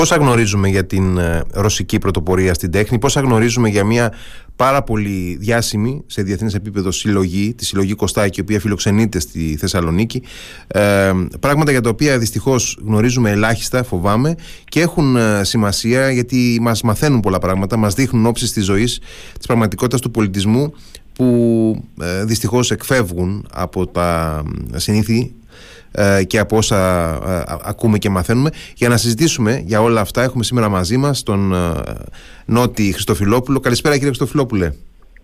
Πόσα γνωρίζουμε για την ε, ρωσική πρωτοπορία στην τέχνη, πόσα γνωρίζουμε για μια πάρα πολύ διάσημη σε διεθνές επίπεδο συλλογή, τη συλλογή Κωστάκη, η οποία φιλοξενείται στη Θεσσαλονίκη. Ε, πράγματα για τα οποία δυστυχώς γνωρίζουμε ελάχιστα, φοβάμαι, και έχουν ε, σημασία γιατί μας μαθαίνουν πολλά πράγματα, μας δείχνουν όψεις της ζωής, της πραγματικότητας του πολιτισμού που ε, δυστυχώς εκφεύγουν από τα συνήθη ε, και από όσα ε, ακούμε και μαθαίνουμε. Για να συζητήσουμε για όλα αυτά έχουμε σήμερα μαζί μας τον ε, Νότι Χριστοφιλόπουλο. Καλησπέρα κύριε Χριστοφιλόπουλε.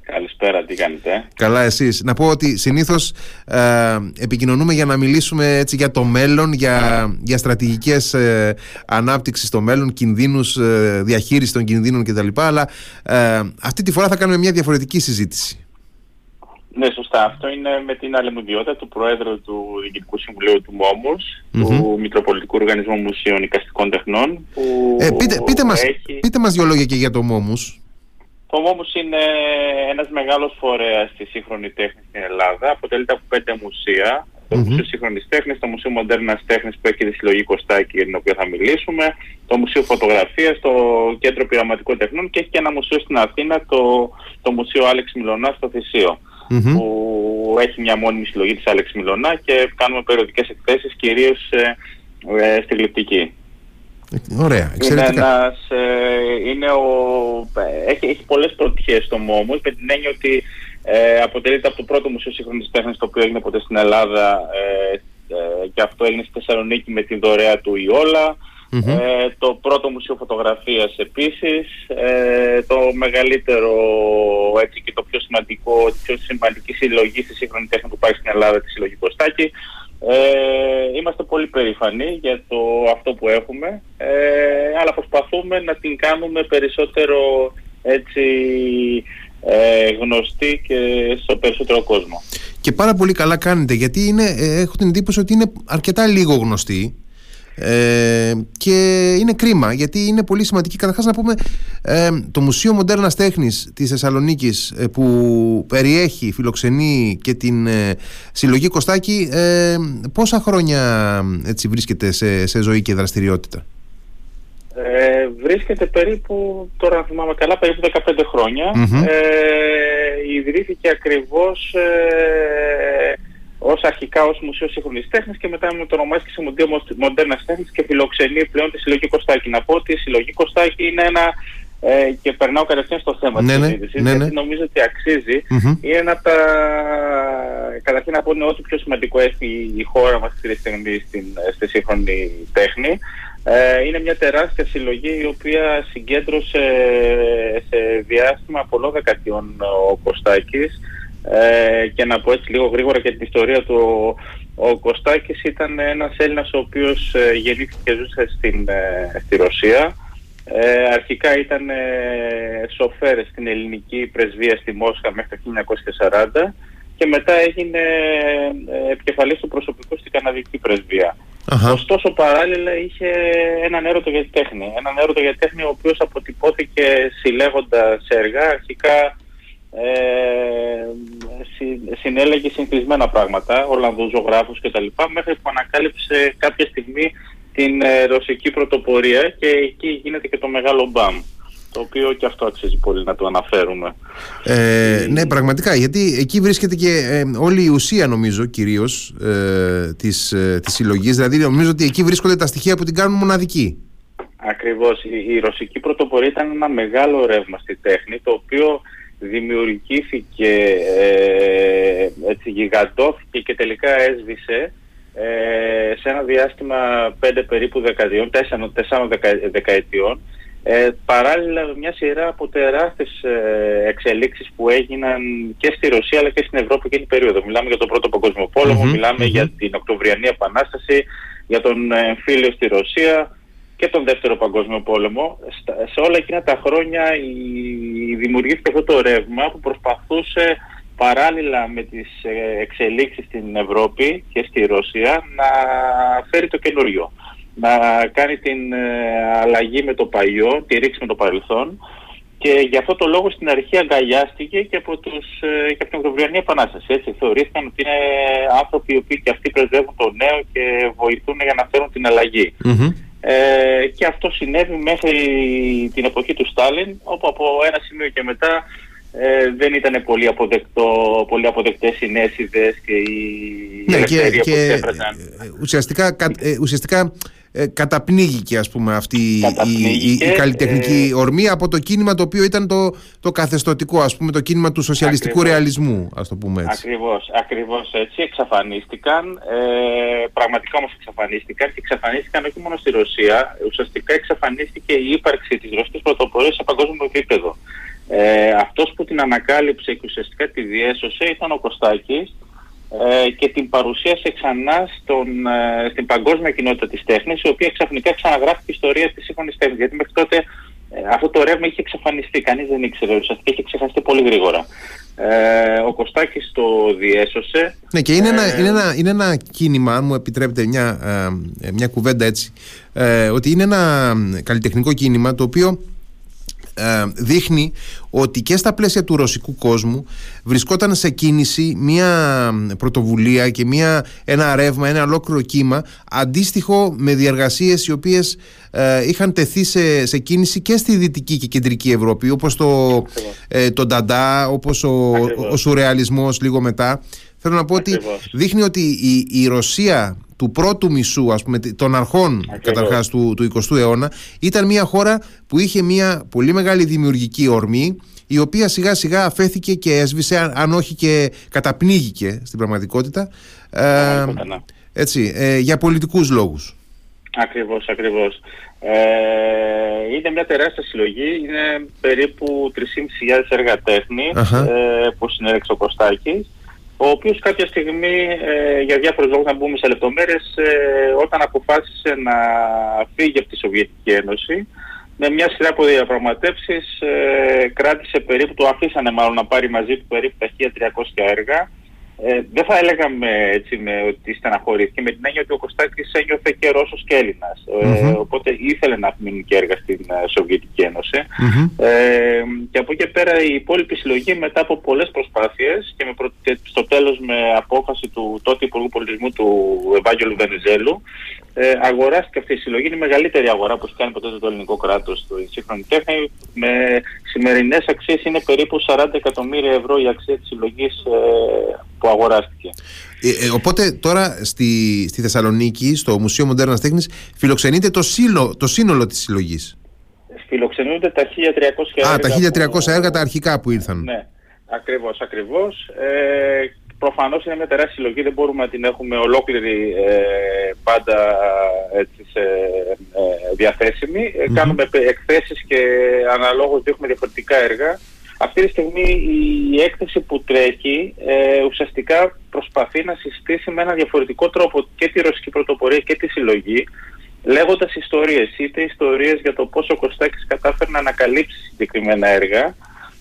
Καλησπέρα, τι κάνετε; Καλά εσείς. Να πω ότι συνήθως ε, επικοινωνούμε για να μιλήσουμε έτσι για το μέλλον, για, για στρατηγικές ε, ανάπτυξης στο μέλλον, κινδύνους, ε, διαχείρισης των κινδύνων κτλ. Αλλά αυτή τη φορά θα κάνουμε μια διαφορετική συζήτηση. Ναι, σωστά. Αυτό είναι με την αλληλεμουδιότητα του Προέδρου του Διοικητικού Συμβουλίου του μομους του Μητροπολιτικού Οργανισμού Μουσείων Οικαστικών Τεχνών. Που ε, πείτε, πείτε, μας, πείτε μας δύο λόγια και για το Μόμους. Το Μόμους είναι ένας μεγάλος φορέας στη σύγχρονης τέχνης στην Ελλάδα. Αποτελείται από πέντε μουσεία. Το Μουσείο Σύγχρονης Τέχνης, το Μουσείο Μοντέρνας Τέχνης που έχει τη συλλογή Κωστάκη για την οποία θα μιλήσουμε, το Μουσείο Φωτογραφίας, το Κέντρο Πειραματικών Τεχνών και έχει και ένα μουσείο στην Αθήνα, το, το Μουσείο Άλεξ Μιλωνάς στο Θησίο που έχει μια μόνιμη συλλογή της Άλεξ Μιλωνά και κάνουμε περιοδικές εκθέσεις κυρίως ε, ε, στη γλυπτική. Ωραία, εξαιρετικά. Είναι, ένας, ε, είναι ο, έχει, έχει πολλές πρωτυχές στο Μόμος με την έννοια ότι ε, αποτελείται από το πρώτο μουσείο σύγχρονης τέχνης το οποίο έγινε ποτέ στην Ελλάδα ε, και αυτό έγινε στη Θεσσαλονίκη με την δωρεά του Ιόλα. Ε, το πρώτο μουσείο φωτογραφίας επίσης, ε, το μεγαλύτερο έτσι και το πιο σημαντικό, τη πιο σημαντική συλλογή στη σύγχρονη τέχνη που υπάρχει στην Ελλάδα, τη συλλογή Κωστάκη. Ε, είμαστε πολύ περήφανοι για το αυτό που έχουμε, ε, αλλά προσπαθούμε να την κάνουμε περισσότερο έτσι ε, γνωστή και στο περισσότερο κόσμο. Και πάρα πολύ καλά κάνετε, γιατί είναι, ε, έχω την εντύπωση ότι είναι αρκετά λίγο γνωστή ε, και είναι κρίμα γιατί είναι πολύ σημαντική. Καταρχάς, να πούμε ε, το Μουσείο Μοντέρνας Τέχνης της Θεσσαλονίκης ε, που περιέχει, φιλοξενεί και την ε, συλλογή Κωστάκη, ε, πόσα χρόνια έτσι, βρίσκεται σε, σε ζωή και δραστηριότητα; Ε, βρίσκεται περίπου, τώρα θυμάμαι καλά, περίπου 15 χρόνια. Ε, ιδρύθηκε ακριβώς ως αρχικά ως Μουσείο Σύγχρονη Τέχνης και μετά με το ονομάστηκε σε Μουσείο Μοντέρνας Τέχνης και φιλοξενεί πλέον τη συλλογή Κωστάκη. Να πω ότι η συλλογή Κωστάκη είναι ένα. Ε, και περνάω κατευθείαν στο θέμα ναι, της συζήτησης, ναι, ναι. γιατί νομίζω ότι αξίζει. Mm-hmm. Είναι ένα από τα... Καταρχήν να πω είναι ό,τι πιο σημαντικό έχει η χώρα μας αυτή τη στιγμή στην, στη σύγχρονη τέχνη. Ε, είναι μια τεράστια συλλογή η οποία συγκέντρωσε σε διάστημα πολλών δεκαετιών ο Κωστάκης ε, και να πω έτσι λίγο γρήγορα για την ιστορία του. Ο Κωστάκης ήταν ένας Έλληνας ο οποίος ε, γεννήθηκε και ζούσε στην, ε, στη Ρωσία. Ε, αρχικά ήταν ε, σοφέρ στην ελληνική πρεσβεία στη Μόσχα μέχρι το 1940 και μετά έγινε ε, επικεφαλής του προσωπικού στην καναδική πρεσβεία. Ωστόσο παράλληλα είχε έναν έρωτο για τέχνη. Έναν έρωτο για τέχνη ο οποίος αποτυπώθηκε συλλέγοντας έργα αρχικά ε, συνέλεγε συγκρισμένα πράγματα, Ολλανδούς ζωγράφους κτλ. μέχρι που ανακάλυψε κάποια στιγμή την ε, ρωσική πρωτοπορία και εκεί γίνεται και το μεγάλο μπαμ το οποίο και αυτό αξίζει πολύ να το αναφέρουμε. Ε, ναι, πραγματικά, γιατί εκεί βρίσκεται και ε, όλη η ουσία νομίζω κυρίως ε, της, ε, της συλλογής, δηλαδή νομίζω ότι εκεί βρίσκονται τα στοιχεία που την κάνουν μοναδική. Ακριβώς. Η, η ρωσική πρωτοπορία ήταν ένα μεγάλο ρεύμα στη τέχνη, το οποίο δημιουργήθηκε, ε, έτσι γιγαντώθηκε και τελικά έσβησε ε, σε ένα διάστημα πέντε περίπου δεκαετιών, τέσσερων, τεσσάρων δεκαετιών, ε, παράλληλα μια σειρά από τεράστιες ε, εξελίξεις που έγιναν και στη Ρωσία αλλά και στην Ευρώπη εκείνη την περίοδο. Μιλάμε για τον Πρώτο Παγκόσμιο μιλαμε για την Οκτωβριανή Επανάσταση, για τον εμφύλιο στη Ρωσία, και τον Δεύτερο Παγκόσμιο Πόλεμο. Σε όλα εκείνα τα χρόνια δημιουργήθηκε αυτό το ρεύμα που προσπαθούσε παράλληλα με τις ε, εξελίξεις στην Ευρώπη και στη Ρωσία να φέρει το καινούριο. Να κάνει την ε, αλλαγή με το παλιό, τη ρήξη με το παρελθόν και γι' αυτό το λόγο στην αρχή αγκαλιάστηκε και από, τους, ε, και από την Οκτωβριανή Επανάσταση. Έτσι θεωρήθηκαν ότι είναι άνθρωποι οι οποίοι και αυτοί πρεσβεύουν το νέο και βοηθούν για να φέρουν την αλλαγή. Ε, και αυτό συνέβη μέχρι την εποχή του Στάλιν, όπου από ένα σημείο και μετά ε, δεν ήταν πολύ, αποδεκτό, πολύ αποδεκτές οι νέες ιδέες και οι ναι, και, που και ουσιαστικά, ε, ουσιαστικά ε, καταπνίγηκε ας πούμε αυτή η, η, καλλιτεχνική ε, ορμή από το κίνημα το οποίο ήταν το, το καθεστωτικό ας πούμε το κίνημα του σοσιαλιστικού ακριβώς, ρεαλισμού ας το πούμε έτσι. Ακριβώς, ακριβώς έτσι. Εξαφανίστηκαν ε, πραγματικά όμως εξαφανίστηκαν και εξαφανίστηκαν όχι μόνο στη Ρωσία ουσιαστικά εξαφανίστηκε η ύπαρξη της ρωσικής πρωτοπορίας σε παγκόσμιο επίπεδο ε, αυτός που την ανακάλυψε και ουσιαστικά τη διέσωσε ήταν ο Κωστάκης ε, και την παρουσίασε ξανά στον, ε, στην παγκόσμια κοινότητα της τέχνης η οποία ξαφνικά ξαναγράφει την ιστορία της σύγχρονης τέχνης γιατί μέχρι τότε ε, αυτό το ρεύμα είχε εξαφανιστεί, κανείς δεν ήξερε ουσιαστικά είχε ξεχαστεί πολύ γρήγορα. Ε, ο Κωστάκης το διέσωσε. Ναι και είναι, ένα, είναι, ένα, είναι ένα κίνημα, αν μου επιτρέπετε μια, μια κουβέντα έτσι, ότι είναι ένα καλλιτεχνικό κίνημα το οποίο ε, δείχνει ότι και στα πλαίσια του ρωσικού κόσμου βρισκόταν σε κίνηση μια πρωτοβουλία και μια, ένα ρεύμα, ένα ολόκληρο κύμα αντίστοιχο με διαργασίες οι οποίες ε, είχαν τεθεί σε, σε κίνηση και στη Δυτική και Κεντρική Ευρώπη όπως το, ε, το Νταντά, όπως ο, ο, ο Σουρεαλισμός λίγο μετά. Θέλω να πω ότι δείχνει ότι η, η Ρωσία του πρώτου μισού, ας πούμε, των αρχών καταρχάς του, του 20ου αιώνα, ήταν μια χώρα που είχε μια πολύ μεγάλη δημιουργική ορμή, η οποία σιγά σιγά αφέθηκε και έσβησε, αν όχι και καταπνίγηκε στην πραγματικότητα, ε, ναι. έτσι, ε, για πολιτικούς λόγους. Ακριβώς, ακριβώς. Ε, είναι μια τεράστια συλλογή, είναι περίπου 3.500 έργα τέχνη ε, που συνέλεξε ο Κωστάκης ο οποίος κάποια στιγμή, ε, για διάφορους λόγους να μπούμε σε λεπτομέρειες, ε, όταν αποφάσισε να φύγει από τη Σοβιετική Ένωση, με μια σειρά από διαπραγματεύσεις ε, κράτησε περίπου, το αφήσανε μάλλον να πάρει μαζί του περίπου τα 1300 έργα, ε, δεν θα έλεγα με, έτσι, με ότι στεναχωρήθηκε, με την έννοια ότι ο Κωστάκης ένιωθε και Ρώσος και Έλληνας. Ε, οπότε ήθελε να μείνει και έργα στην ε, Σοβιετική Ε, και από εκεί πέρα η υπόλοιπη συλλογή μετά από πολλές προσπάθειες και, με προ... στο τέλος με απόφαση του τότε Υπουργού Πολιτισμού του Ευάγγελου Βενιζέλου ε, αγοράστηκε αυτή η συλλογή. Είναι η μεγαλύτερη αγορά που έχει κάνει ποτέ το ελληνικό κράτος στη σύγχρονη τέχνη. Με σημερινές αξίες είναι περίπου 40 εκατομμύρια ευρώ η αξία της συλλογής ε, που αγοράστηκε. Ε, ε, οπότε τώρα στη, στη Θεσσαλονίκη, στο Μουσείο Μοντέρνας Τέχνης, φιλοξενείται το, σύλλο, το σύνολο της συλλογής. Φιλοξενούνται τα 1300 έργα. Α, τα 1300 έργα τα αρχικά που ήρθαν. Ναι, ακριβώς, ακριβώς. Ε, προφανώς είναι μια τεράστια συλλογή, δεν μπορούμε να την έχουμε ολόκληρη ε, πάντα έτσι, σε, ε, διαθέσιμη. Ε, κάνουμε εκθέσεις και αναλόγως δείχνουμε διαφορετικά έργα. Αυτή τη στιγμή η έκθεση που τρέχει ε, ουσιαστικά προσπαθεί να συστήσει με ένα διαφορετικό τρόπο και τη ρωσική πρωτοπορία και τη συλλογή λέγοντας ιστορίες, είτε ιστορίες για το πώς ο Κωστάκης κατάφερε να ανακαλύψει συγκεκριμένα έργα,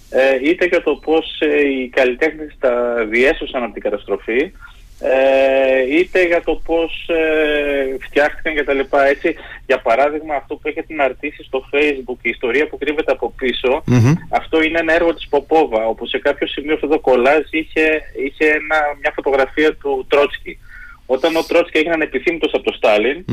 ε, είτε για το πώς ε, οι καλλιτέχνες τα διέσωσαν από την καταστροφή, ε, είτε για το πώς ε, φτιάχτηκαν και τα λοιπά. Έτσι, για παράδειγμα αυτό που έχετε αρτήσει στο facebook, η ιστορία που κρύβεται από αυτό είναι ένα έργο της Ποπόβα, όπου σε κάποιο σημείο αυτό το κολλάζ είχε, είχε ένα, μια φωτογραφία του Τρότσκι. Όταν ο Τρότσκι έγινε ανεπιθύμητος από τον σταλιν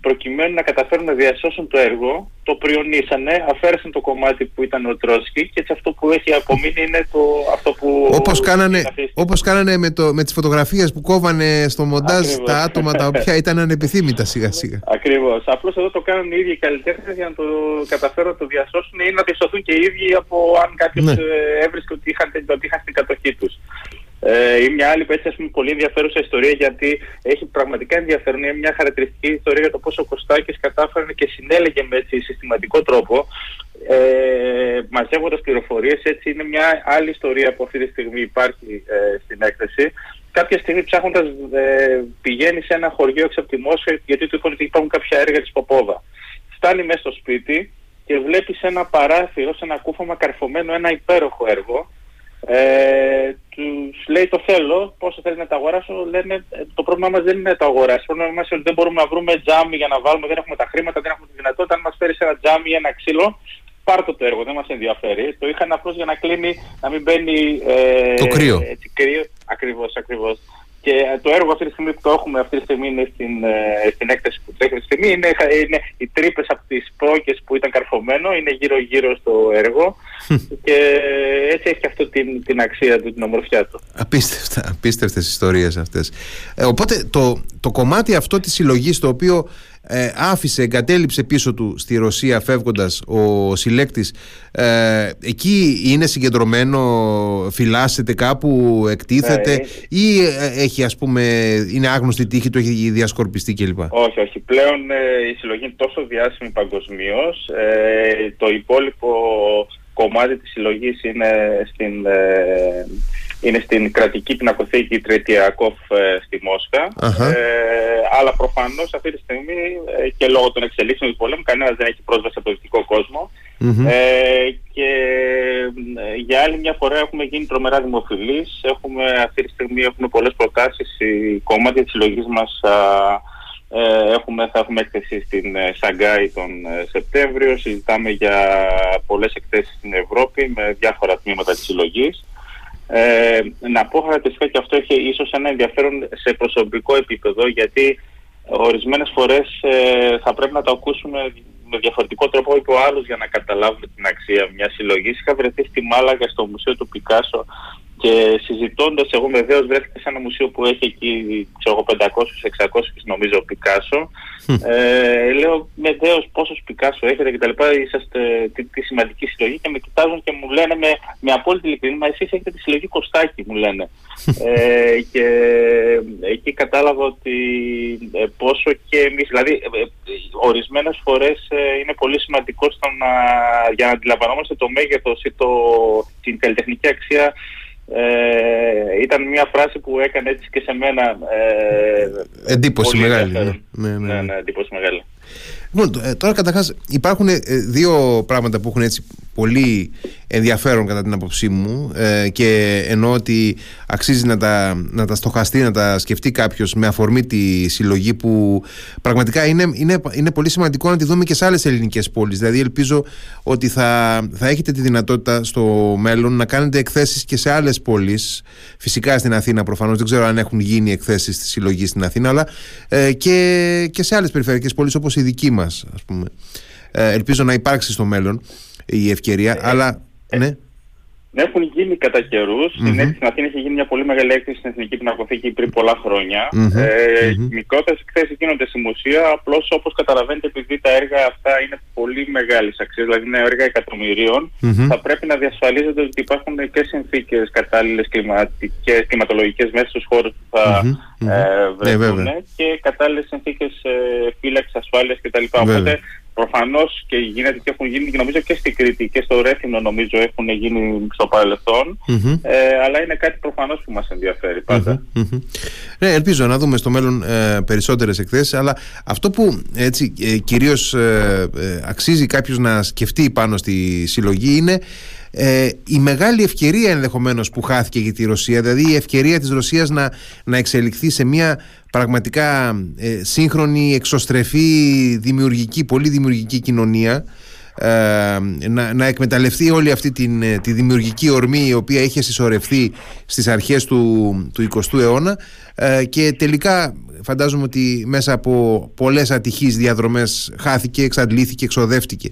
προκειμένου να καταφέρουν να διασώσουν το έργο, το πριονίσανε, αφαίρεσαν το κομμάτι που ήταν ο Τρότσκι και έτσι αυτό που έχει απομείνει είναι το, αυτό που... Όπως κάνανε, όπως κάνανε με, το, με τις φωτογραφίες που κόβανε στο μοντάζ τα άτομα τα οποία ήταν ανεπιθύμητα σιγά σιγά. Ακριβώς. Απλώς εδώ το κάνουν οι ίδιοι οι καλλιτέχνες για να το καταφέρουν να το διασώσουν ή να διασωθούν και οι ίδιοι από αν κάποιος ναι. Ε, έβρισκε ότι είχαν, ότι είχαν στην κατοχή τους. Ε, ή μια άλλη έτσι, ας πούμε, πολύ ενδιαφέρουσα ιστορία γιατί έχει πραγματικά ενδιαφέρον. Είναι μια χαρακτηριστική ιστορία για το πώς ο Κωστάκης κατάφερε και συνέλεγε με έτσι, συστηματικό τρόπο ε, μαζεύοντας πληροφορίες. Έτσι είναι μια άλλη ιστορία που αυτή τη στιγμή υπάρχει ε, στην έκθεση. Κάποια στιγμή ψάχνοντας ε, πηγαίνει σε ένα χωριό έξω από τη Μόσχα γιατί του είπαν ότι υπάρχουν κάποια έργα της Ποπόβα. Φτάνει μέσα στο σπίτι και βλέπει σε ένα παράθυρο, σε ένα κούφωμα καρφωμένο ένα υπέροχο έργο ε, τους λέει το θέλω, πόσο θέλει να τα αγοράσω, λένε ε, το πρόβλημά μας δεν είναι να το αγοράσει. Το πρόβλημά μας είναι ότι δεν μπορούμε να βρούμε τζάμι για να βάλουμε, δεν έχουμε τα χρήματα, δεν έχουμε τη δυνατότητα. Αν μας φέρει ένα τζάμι ή ένα ξύλο, πάρτε το έργο, δεν μας ενδιαφέρει. Το είχαν απλώς για να κλείνει, να μην μπαίνει ε, το κρύο. Έτσι, κρύο. Ακριβώς, ακριβώς. και το έργο αυτή τη στιγμή που το έχουμε αυτή τη στιγμή είναι στην, ε, στην έκθεση που τρέχει αυτή τη στιγμή. Είναι, είναι οι τρύπες από τις πρόκειε που ήταν καρφωμένο, είναι γύρω-γύρω στο έργο και έτσι έχει αυτό την, την αξία του, την ομορφιά του. Απίστευτα, απίστευτες ιστορίες αυτές. Ε, οπότε το, το κομμάτι αυτό της συλλογής το οποίο ε, άφησε, εγκατέλειψε πίσω του στη Ρωσία φεύγοντας ο συλλέκτης ε, εκεί είναι συγκεντρωμένο φυλάσσεται κάπου εκτίθεται ναι. ή ε, έχει ας πούμε είναι άγνωστη τύχη του έχει διασκορπιστεί κλπ; Όχι όχι πλέον ε, η συλλογή είναι τόσο διάσημη παγκοσμίως. Ε, το υπόλοιπο κομμάτι της συλλογής είναι στην είναι στην κρατική πινακοθήκη Τρετιακόφ ε, στη Μόσχα. Ε, αλλά προφανώς αυτή τη στιγμή ε, και λόγω των εξελίξεων του πολέμου κανένας δεν έχει πρόσβαση από το δυτικό Ε, και ε, για άλλη μια φορά έχουμε γίνει τρομερά δημοφιλείς. Έχουμε, αυτή τη στιγμή έχουμε πολλές προτάσεις. Η κομμάτι της συλλογής μας ε, έχουμε, θα έχουμε έκθεση στην Σαγκάη τον Σεπτέμβριο. Συζητάμε για πολλές εκθέσεις στην Ευρώπη με διάφορα τμήματα της συλλογής. Ε, να πω χαρακτηριστικά και αυτό έχει ίσως ένα ενδιαφέρον σε προσωπικό επίπεδο γιατί ορισμένες φορές ε, θα πρέπει να το ακούσουμε με διαφορετικό τρόπο από άλλους για να καταλάβουμε την αξία μιας συλλογής. Είχα βρεθεί στη Μάλαγα στο Μουσείο του Πικάσο και συζητώντας, εγώ βεβαίως βρέθηκα σε ένα μουσείο που έχει εκεί 500-600 νομίζω ο Πικάσο. Ε, λέω με δέος πόσος Πικάσο έχετε κτλ. Είσαστε τη, τη, σημαντική συλλογή και με κοιτάζουν και μου λένε με, με απόλυτη ειλικρίνη, μα εσείς έχετε τη συλλογή Κωστάκη μου λένε. ε, και εκεί κατάλαβα ότι ε, πόσο και εμείς, δηλαδή ε, ε, ορισμένες φορές είναι πολύ σημαντικό στο να, για να αντιλαμβανόμαστε το μέγεθος ή το, την καλλιτεχνική αξία ε, ήταν μια φράση που έκανε έτσι και σε μένα ε, εντύπωση μεγάλη. Ναι. Ναι, ναι, ναι, ναι, εντύπωση μεγάλη. Λοιπόν, ε, τώρα καταρχάς υπάρχουν ε, δύο πράγματα που έχουν έτσι πολύ ενδιαφέρον κατά την άποψή μου ε, και ενώ ότι αξίζει να τα, να τα στοχαστεί, να τα σκεφτεί κάποιος με αφορμή τη συλλογή που πραγματικά είναι, είναι, είναι πολύ σημαντικό να τη δούμε και σε άλλες ελληνικές πόλεις. Δηλαδή ελπίζω ότι θα, θα έχετε τη δυνατότητα στο μέλλον να κάνετε εκθέσεις και σε άλλες πόλεις. Φυσικά στην Αθήνα προφανώς, δεν ξέρω αν έχουν γίνει εκθέσεις στη συλλογή στην Αθήνα, αλλά ε, και, και σε άλλες περιφερειακές πόλεις όπως η δική μας ας πούμε. Ε, ελπίζω να υπάρξει στο μέλλον η ευκαιρία, ε, αλλά... Ε, ναι. Έχουν γίνει κατά καιρούς. Mm-hmm. Στην Αθήνας έχει γίνει μια πολύ μεγάλη έκθεση στην Εθνική Πινακοθήκη πριν πολλά χρόνια. Mm-hmm. Ε, mm-hmm. Μικρότερες εκθέσεις γίνονται στη μουσεία. Απλώς όπως καταλαβαίνετε, επειδή τα έργα αυτά είναι πολύ μεγάλης αξίας, δηλαδή είναι έργα εκατομμυρίων, θα πρέπει να διασφαλίζονται ότι υπάρχουν και συνθήκες κατάλληλες κλιματολογικές μέσα στους χώρους που θα ε, βρεθούν και κατάλληλες συνθήκες ε, φύλαξης, ασφάλειας κτλ. Οπότε Προφανώς και γίνεται και έχουν γίνει νομίζω και στην Κρήτη και στο Ρέθινο νομίζω έχουν γίνει στο παρελθον ε, αλλά είναι κάτι προφανώς που μας ενδιαφέρει Ναι, ελπίζω να δούμε στο μέλλον ε, περισσότερες εκθέσεις. Αλλά αυτό που έτσι ε, κυρίως ε, ε, αξίζει κάποιος να σκεφτεί πάνω στη συλλογή είναι ε, η μεγάλη ευκαιρία ενδεχομένως που χάθηκε για τη Ρωσία δηλαδή η ευκαιρία της Ρωσίας να, να εξελιχθεί σε μια πραγματικά ε, σύγχρονη, εξωστρεφή, δημιουργική, πολύ δημιουργική κοινωνία ε, να, να εκμεταλλευτεί όλη αυτή την, ε, τη δημιουργική ορμή η οποία είχε συσσωρευτεί στις αρχές του, του 20ου αιώνα ε, και τελικά φαντάζομαι ότι μέσα από πολλές ατυχείς διαδρομές χάθηκε, εξαντλήθηκε, εξοδεύτηκε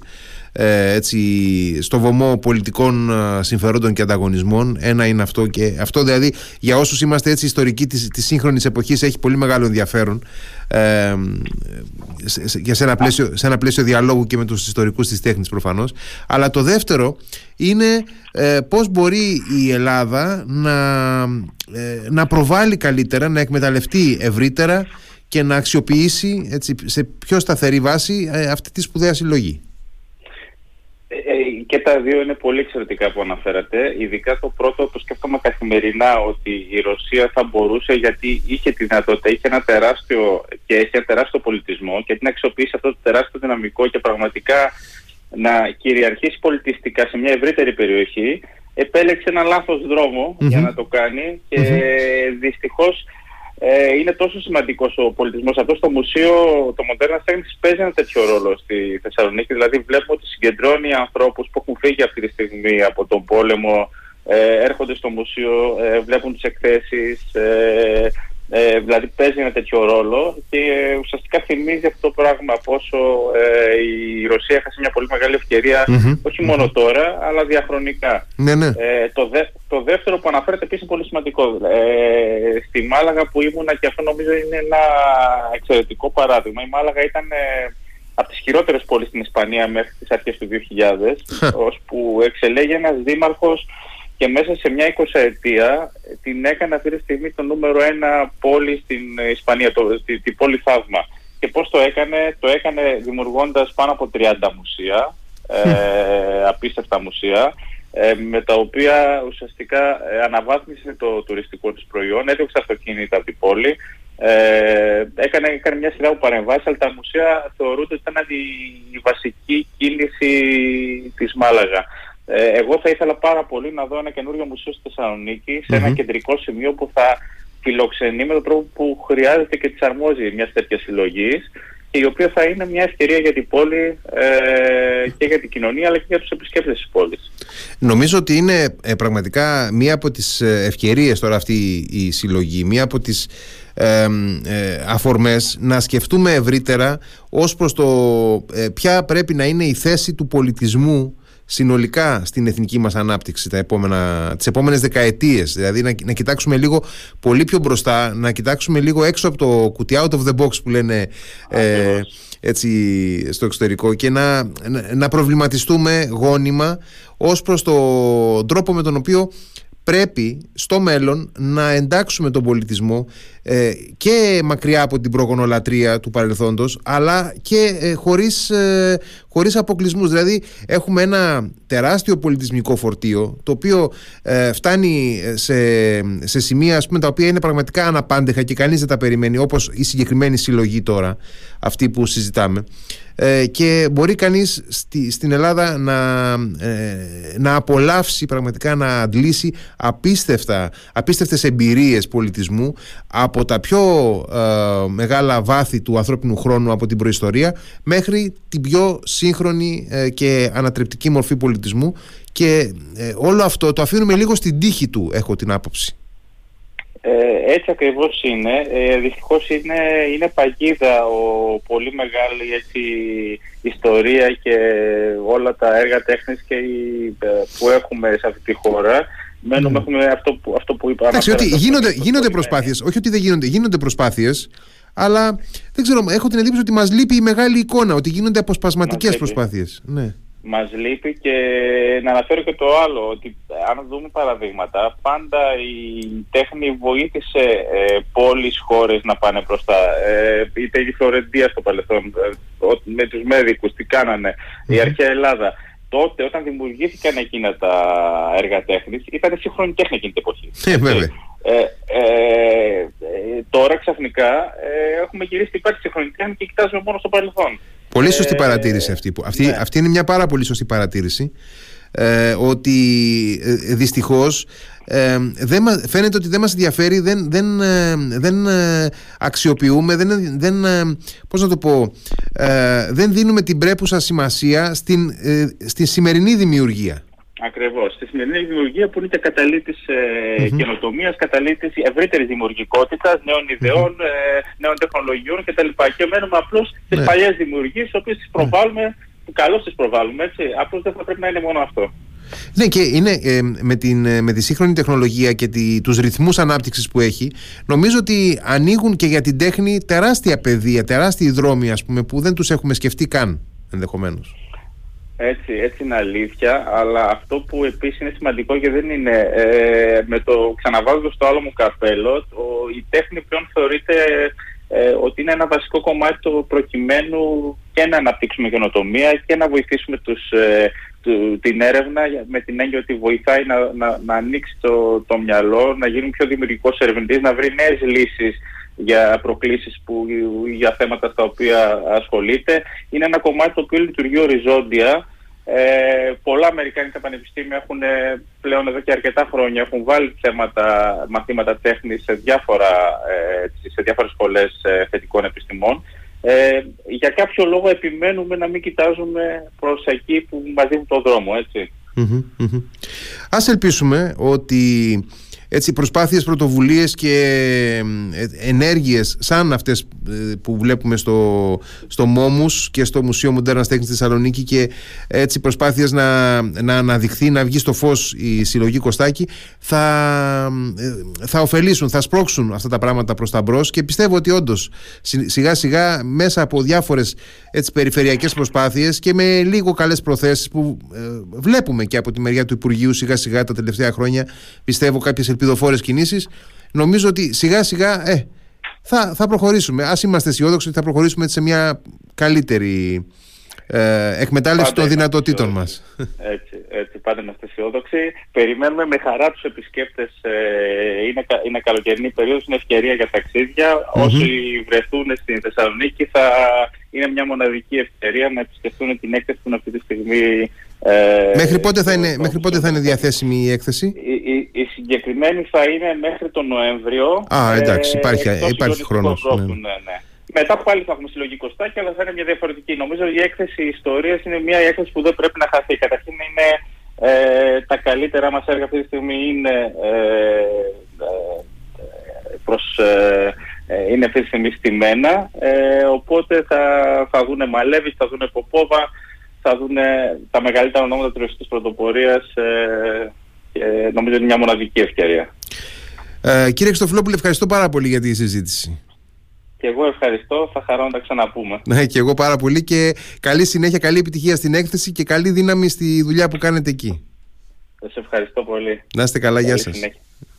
ε, έτσι, στο βωμό πολιτικών ε, συμφερόντων και ανταγωνισμών. Ένα είναι αυτό και αυτό δηλαδή για όσους είμαστε έτσι ιστορικοί της, της σύγχρονης εποχής έχει πολύ μεγάλο ενδιαφέρον ε, σε, σε, ένα πλαίσιο, σε ένα πλαίσιο διαλόγου και με τους ιστορικούς της τέχνης προφανώς. Αλλά το δεύτερο είναι ε, πώς μπορεί η Ελλάδα να, ε, να προβάλλει καλύτερα, να εκμεταλλευτεί ευρύτερα και να αξιοποιήσει έτσι, σε πιο σταθερή βάση αυτή τη σπουδαία συλλογή. Ε, ε, και τα δύο είναι πολύ εξαιρετικά που αναφέρατε. Ειδικά το πρώτο το σκέφτομαι καθημερινά ότι η Ρωσία θα μπορούσε γιατί είχε τη δυνατότητα, είχε ένα τεράστιο και έχει ένα τεράστιο πολιτισμό και την αξιοποιήσει αυτό το τεράστιο δυναμικό και πραγματικά να κυριαρχήσει πολιτιστικά σε μια ευρύτερη περιοχή επέλεξε ένα λάθος για να το κάνει και mm δυστυχώς ε, είναι τόσο σημαντικός ο πολιτισμός αυτό. Στο μουσείο, το Μοντέρνα Τέχνη παίζει ένα τέτοιο ρόλο στη Θεσσαλονίκη. Δηλαδή, βλέπουμε ότι συγκεντρώνει ανθρώπους που έχουν φύγει αυτή τη στιγμή από τον πόλεμο, ε, έρχονται στο μουσείο, ε, βλέπουν τις εκθέσεις, ε, Ε, δηλαδή παίζει ένα τέτοιο ρόλο και ε, ουσιαστικά θυμίζει αυτό το πράγμα πόσο ε, η Ρωσία έχασε μια πολύ μεγάλη όχι μόνο τώρα αλλά διαχρονικά. Ναι, ναι. Ε, το, δε, το δεύτερο που αναφέρεται επίσης είναι πολύ σημαντικό. Ε, στη Μάλαγα που ήμουνα και αυτό νομίζω είναι ένα εξαιρετικό παράδειγμα. Η Μάλαγα ήταν ε, από τις χειρότερες πόλεις στην Ισπανία μέχρι τις αρχές του 2000 ώσπου εξελέγει ένας δήμαρχος και μέσα σε μια εικοσαετία την έκανε αυτή τη στιγμή το νούμερο ένα πόλη στην Ισπανία, το, τη, τη πόλη Θαύμα. Και πώς το έκανε, το έκανε δημιουργώντας πάνω από 30 μουσεία, ε, απίστευτα μουσεία, ε, με τα οποία ουσιαστικά ε, αναβάθμισε το τουριστικό της προϊόν, έδιωξε αυτοκίνητα από την πόλη, ε, έκανε, έκανε μια σειρά από παρεμβάσεις, αλλά τα μουσεία θεωρούνται ότι ήταν η βασική κίνηση της Μάλαγα. Ε, εγώ θα ήθελα πάρα πολύ να δω ένα καινούριο μουσείο στη Θεσσαλονίκη, σε ένα κεντρικό σημείο που θα φιλοξενεί με τον τρόπο που χρειάζεται και της αρμόζει μιας τέτοιας συλλογής και η οποία θα είναι μια ευκαιρία για την πόλη ε, και για την κοινωνία αλλά και για τους επισκέπτες της πόλης. Νομίζω ότι είναι ε, πραγματικά μία από τις ε, ευκαιρίες τώρα αυτή η συλλογή, μία από τις ε, αφορμές να σκεφτούμε ευρύτερα ως προς το ποια πρέπει να είναι η θέση του πολιτισμού συνολικά στην εθνική μας ανάπτυξη τα επόμενα, τις επόμενες δεκαετίες. Δηλαδή να, να κοιτάξουμε λίγο πολύ πιο μπροστά να κοιτάξουμε λίγο έξω από το κουτί out of the box που λένε ε, έτσι στο εξωτερικό και να, να προβληματιστούμε γόνιμα ως προς τον τρόπο με τον οποίο πρέπει στο μέλλον να εντάξουμε τον πολιτισμό ε, και μακριά από την προγονολατρία του παρελθόντος αλλά και ε, χωρίς, ε, χωρίς αποκλεισμούς. Δηλαδή έχουμε ένα τεράστιο πολιτισμικό φορτίο το οποίο ε, φτάνει σε, σε σημεία ας πούμε, τα οποία είναι πραγματικά αναπάντεχα και κανείς δεν τα περιμένει όπως η συγκεκριμένη συλλογή τώρα αυτή που συζητάμε ε, και μπορεί κανείς στη, στην Ελλάδα να, ε, να απολαύσει πραγματικά να αντλήσει απίστευτα, απίστευτες εμπειρίες πολιτισμού από τα πιο ε, μεγάλα βάθη του ανθρώπινου χρόνου από την προϊστορία μέχρι την πιο σύγχρονη και ανατρεπτική μορφή πολιτισμού και όλο αυτό το αφήνουμε λίγο στην τύχη του έχω την άποψη. Ε, έτσι ακριβώς είναι. Ε, δυστυχώς είναι, είναι παγίδα ο πολύ μεγάλη έτσι, ιστορία και όλα τα έργα τέχνης και ε, που έχουμε σε αυτή τη χώρα. Μένουμε, έχουμε αυτό που, αυτό που είπα. Εντάξει, ότι γίνονται, γίνονται προσπάθειες, όχι ότι δεν γίνονται, γίνονται προσπάθειες, αλλά δεν ξέρω, έχω την εντύπωση ότι μας λείπει η μεγάλη εικόνα, ότι γίνονται αποσπασματικές προσπάθειες. Ναι μας λείπει και να αναφέρω και το άλλο, ότι αν δούμε παραδείγματα, πάντα η τέχνη βοήθησε ε, πόλεις, χώρες να πάνε μπροστά. Ε, είτε η Φλωρεντία στο παρελθόν, ε, με τους Μέδικους, τι κάνανε, η αρχαία Ελλάδα. Τότε όταν δημιουργήθηκαν εκείνα τα έργα τέχνης, ήταν σύγχρονη τέχνη εκείνη την εποχή. Ε, ε, ε, τώρα ξαφνικά ε, έχουμε γυρίσει την υπάρχει σύγχρονη τέχνη και κοιτάζουμε μόνο στο παρελθόν. Πολύ σωστή ε, παρατήρηση αυτή. Αυτή, ναι. αυτή είναι μια πάρα πολύ σωστή παρατήρηση. Ε, ότι ε, δυστυχώς ε, δεν, φαίνεται ότι δεν μας ενδιαφέρει δεν, δεν, ε, δεν αξιοποιούμε δεν, δεν, πώς να το πω δεν δίνουμε την πρέπουσα σημασία στην, στην σημερινή δημιουργία Ακριβώς. Στη σημερινή δημιουργία που είναι και καταλήτης ε, mm-hmm. καινοτομίας, καταλήτης ευρύτερης δημιουργικότητας, νέων ιδεών, ε, νέων τεχνολογιών κτλ. Και μένουμε απλώς στις ναι. παλιές δημιουργίες, τι οποίες τις προβάλλουμε, που καλώς τις προβάλλουμε, έτσι. Απλώς δεν θα πρέπει να είναι μόνο αυτό. Ναι, και είναι ε, με, την, ε, με τη σύγχρονη τεχνολογία και τη, τους ρυθμούς ανάπτυξης που έχει, νομίζω ότι ανοίγουν και για την τέχνη τεράστια πεδία, τεράστιοι δρόμοι, ας πούμε, που δεν τους έχουμε σκεφτεί καν, ενδεχομένως. Έτσι, έτσι είναι αλήθεια, αλλά αυτό που επίσης είναι σημαντικό και δεν είναι, ε, με το ξαναβάζω στο άλλο μου καπέλο, το, η τέχνη πλέον θεωρείται ε, ότι είναι ένα βασικό κομμάτι του προκειμένου και να αναπτύξουμε καινοτομία και να βοηθήσουμε τους, ε, την έρευνα με την έννοια ότι βοηθάει να, να, να ανοίξει το, το μυαλό, να γίνει πιο δημιουργικός ερευνητής, να βρει νέες λύσεις για προκλήσεις που, για θέματα στα οποία ασχολείται. Είναι ένα κομμάτι το οποίο λειτουργεί οριζόντια. Ε, πολλά Αμερικάνικα πανεπιστήμια έχουν ε, πλέον εδώ και αρκετά χρόνια έχουν βάλει θέματα, μαθήματα τέχνης σε, διάφορα, ε, σε διάφορες σχολές ε, θετικών επιστημών. Ε, για κάποιο λόγο επιμένουμε να μην κοιτάζουμε προς εκεί που μας δίνουν τον δρόμο, έτσι. Ας ελπίσουμε ότι έτσι, προσπάθειες, πρωτοβουλίες και ε, ενέργειες σαν αυτές ε, που βλέπουμε στο, στο Μόμους και στο Μουσείο Μοντέρνας Τέχνης στη Θεσσαλονίκη και έτσι προσπάθειες να, να αναδειχθεί, να βγει στο φως η συλλογή Κωστάκη θα, ε, θα ωφελήσουν, θα σπρώξουν αυτά τα πράγματα προς τα μπρος και πιστεύω ότι όντως σιγά σιγά μέσα από διάφορες έτσι, περιφερειακές προσπάθειες και με λίγο καλές προθέσεις που βλέπουμε και από τη μεριά του Υπουργείου σιγά σιγά τα τελευταία χρόνια πιστεύω κάποιες ελπιδοφόρες κινήσεις νομίζω ότι σιγά σιγά ε, θα, θα προχωρήσουμε ας είμαστε αισιόδοξοι ότι θα προχωρήσουμε έτσι σε μια καλύτερη ε, εκμετάλλευση των δυνατοτήτων μας. Έτσι, έτσι, πάντα είμαστε αισιόδοξοι. Περιμένουμε με χαρά τους επισκέπτες. Ε, είναι, είναι καλοκαιρινή περίοδος, είναι ευκαιρία για ταξίδια. Όσοι βρεθούν στην Θεσσαλονίκη θα είναι μια μοναδική ευκαιρία να επισκεφτούν την έκθεση που είναι αυτή τη στιγμή ε, μέχρι, πότε θα είναι, μέχρι πότε θα είναι διαθέσιμη η έκθεση; Η, η, η συγκεκριμένη θα είναι μέχρι τον Νοέμβριο. Α, εντάξει, υπάρχει, ε, υπάρχει χρόνος. Ναι. Ναι, ναι. Μετά πάλι θα έχουμε συλλογικό στάκι, αλλά θα είναι μια διαφορετική. Νομίζω η έκθεση ιστορίας είναι μια έκθεση που δεν πρέπει να χαθεί. Καταρχήν είναι ε, τα καλύτερα μας έργα αυτή τη στιγμή είναι, ε, ε προς, ε, ε, είναι αυτή τη στιγμή στημένα. οπότε θα, θα δούνε Μαλέβης, θα δούνε Ποπόβα, θα δουν τα μεγαλύτερα ονόματα τουριστικής πρωτοπορίας και νομίζω είναι μια μοναδική ευκαιρία. Ε, κύριε Χριστοφιλόπουλε, ευχαριστώ πάρα πολύ για τη συζήτηση. Και εγώ ευχαριστώ, θα χαρώ να τα ξαναπούμε. Ναι, και εγώ πάρα πολύ και καλή συνέχεια, καλή επιτυχία στην έκθεση και καλή δύναμη στη δουλειά που κάνετε εκεί. Σας ευχαριστώ πολύ. Να είστε καλά, γεια σας.